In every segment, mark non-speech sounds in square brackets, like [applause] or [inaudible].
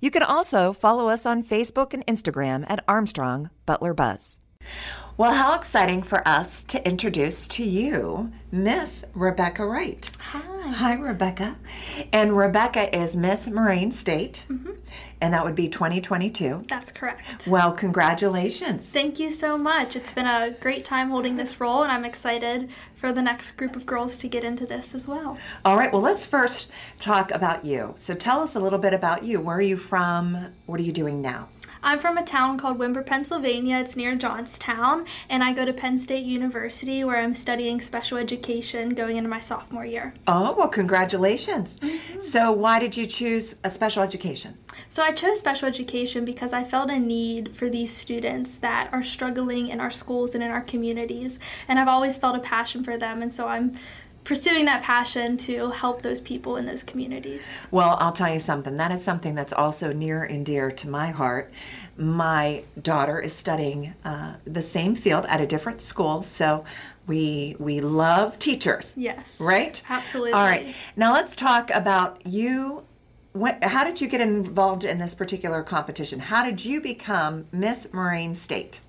You can also follow us on Facebook and Instagram at Armstrong Butler Buzz. Well, how exciting for us to introduce to you Miss Rebecca Wright. Hi. Hi, Rebecca. And Rebecca is Miss Moraine State, Mm-hmm. and that would be 2022. That's correct. Well, congratulations. Thank you so much. It's been a great time holding this role, and I'm excited for the next group of girls to get into this as well. All right, well, let's first talk about you. So tell us a little bit about you. Where are you from? What are you doing now? I'm from a town called Windber, Pennsylvania. It's near Johnstown, and I go to Penn State University where I'm studying special education going into my sophomore year. Oh, well, congratulations. Mm-hmm. So, why did you choose a special education? So I chose special education because I felt a need for these students that are struggling in our schools and in our communities, and I've always felt a passion for them, and so I'm pursuing that passion to help those people in those communities. Well, I'll tell you something. That is something that's also near and dear to my heart. My daughter is studying uh, the same field at a different school, so we we love teachers. Yes. Right? Absolutely. All right. Now let's talk about you. What, how did you get involved in this particular competition? How did you become Miss Moraine State?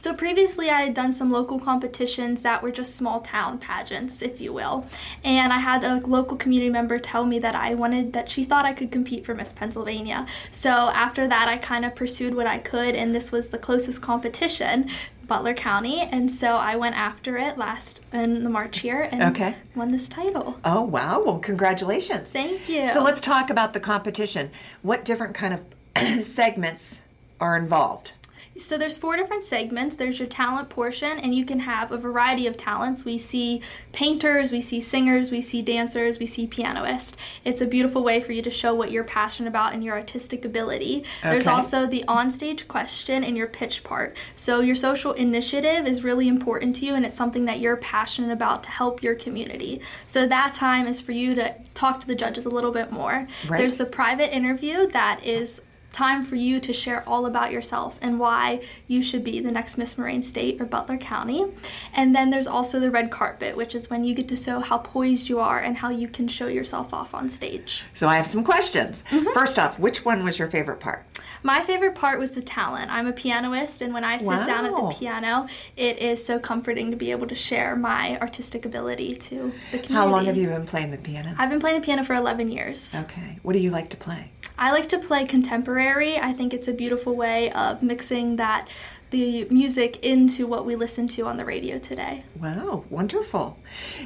So previously, I had done some local competitions that were just small town pageants, if you will. And I had a local community member tell me that I wanted, that she thought I could compete for Miss Pennsylvania. So after that, I kind of pursued what I could, and this was the closest competition. Butler County, and so I went after it last in the March year and Okay. won this title. Oh wow! Well, congratulations. Thank you. So let's talk about the competition. What different kind of [clears throat] segments are involved? So there's four different segments. There's your talent portion, and you can have a variety of talents. We see painters, we see singers, we see dancers, we see pianists. It's a beautiful way for you to show what you're passionate about and your artistic ability. There's also the onstage question and your pitch part. So your social initiative is really important to you, and it's something that you're passionate about to help your community. So that time is for you to talk to the judges a little bit more. Right. There's the private interview that is time for you to share all about yourself and why you should be the next Miss Moraine State or Butler County. And then there's also the red carpet, which is when you get to show how poised you are and how you can show yourself off on stage. So I have some questions. Mm-hmm. First off, which one was your favorite part? My favorite part was the talent. I'm a pianist, and when I sit down at the piano, it is so comforting to be able to share my artistic ability to the community. How long have you been playing the piano? I've been playing the piano for 11 years. Okay. What do you like to play? I like to play contemporary. I think it's a beautiful way of mixing that the music into what we listen to on the radio today. Wow, wonderful.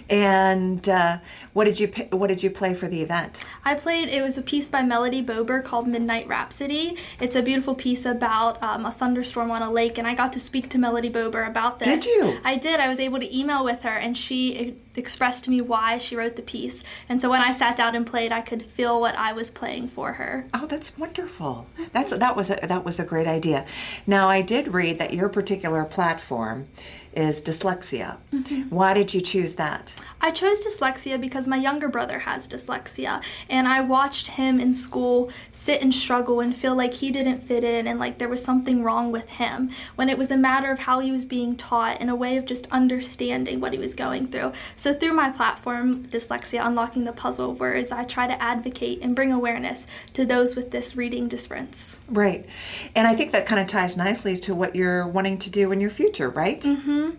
And uh, what did you what did you play for the event? I played, it was a piece by Melody Bober called Midnight Rhapsody. It's a beautiful piece about um, a thunderstorm on a lake, and I got to speak to Melody Bober about this. Did you? I did. I was able to email with her, and she e- expressed to me why she wrote the piece. And so when I sat down and played, I could feel what I was playing for her. Oh, that's wonderful. That's that was a, that was a great idea. Now I did read that your particular platform is dyslexia. Mm-hmm. Why did you choose that? I chose dyslexia because my younger brother has dyslexia, and I watched him in school sit and struggle and feel like he didn't fit in and like there was something wrong with him when it was a matter of how he was being taught and a way of just understanding what he was going through. So, through my platform, Dyslexia Unlocking the Puzzle of Words, I try to advocate and bring awareness to those with this reading difference. Right. And I think that kind of ties nicely to what you're wanting to do in your future, right? Mm-hmm.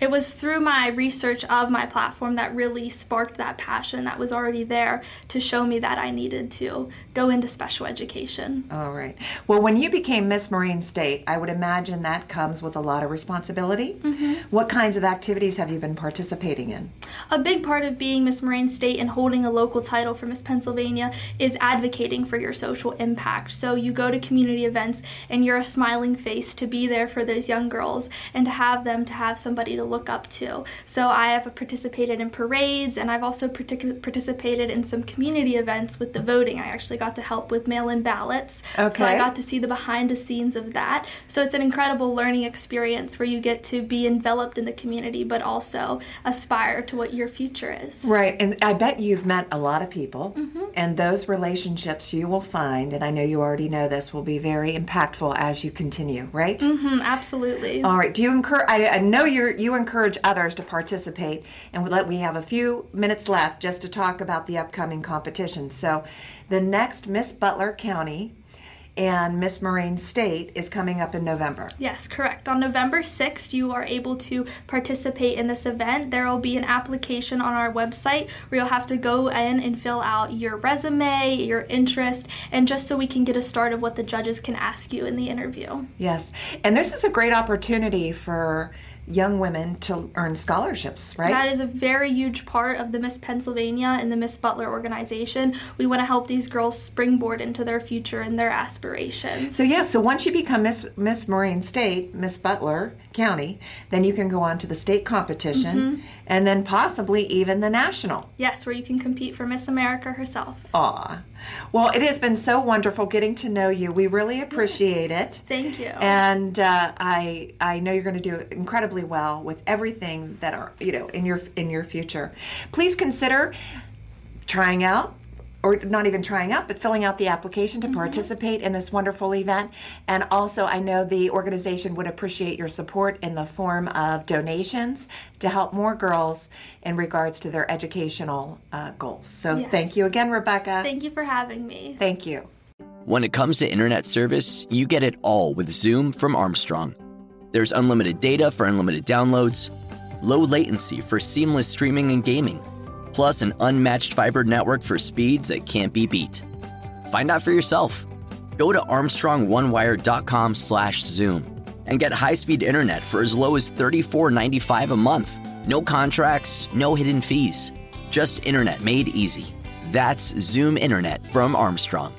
It was through my research of my platform that really sparked that passion that was already there to show me that I needed to go into special education. All right. Well, when you became Miss Moraine State, I would imagine that comes with a lot of responsibility. Mm-hmm. What kinds of activities have you been participating in? A big part of being Miss Moraine State and holding a local title for Miss Pennsylvania is advocating for your social impact. So you go to community events and you're a smiling face to be there for those young girls and to have them to have somebody to look up to. So I have participated in parades and I've also partic- participated in some community events with the voting. I actually got to help with mail in ballots. Okay. So I got to see the behind the scenes of that. So it's an incredible learning experience where you get to be enveloped in the community but also aspire to what your future is. Right. And I bet you've met a lot of people, and those relationships you will find, and I know you already know this, will be very impactful as you continue, right? Mhm, absolutely. All right. Do you encourage? I, I know you're you encourage others to participate, and we let we have a few minutes left just to talk about the upcoming competition. So, the next Miss Butler County and Miss Moraine State is coming up in November. Yes, correct. On November 6th, you are able to participate in this event. There will be an application on our website where you'll have to go in and fill out your resume, your interest, and just so we can get a start of what the judges can ask you in the interview. Yes, and this is a great opportunity for young women to earn scholarships, right? That is a very huge part of the Miss Pennsylvania and the Miss Butler organization. We want to help these girls springboard into their future and their aspirations. So yeah, so once you become Miss Miss Moraine State, Miss Butler County, then you can go on to the state competition, and then possibly even the national. Yes, where you can compete for Miss America herself. Aw, well, it has been so wonderful getting to know you. We really appreciate it. Thank you. And uh, I I know you're going to do incredibly well with everything that are you know in your in your future. Please consider trying out or not even trying out, but filling out the application to participate in this wonderful event. And also, I know the organization would appreciate your support in the form of donations to help more girls in regards to their educational uh, goals. So, Yes. thank you again, Rebecca. Thank you for having me. Thank you. When it comes to internet service, you get it all with Zoom from Armstrong. There's unlimited data for unlimited downloads, low latency for seamless streaming and gaming, plus an unmatched fiber network for speeds that can't be beat. Find out for yourself. Go to armstrongonewire.com slash Zoom and get high-speed internet for as low as $34.95 a month. No contracts, no hidden fees. Just internet made easy. That's Zoom Internet from Armstrong.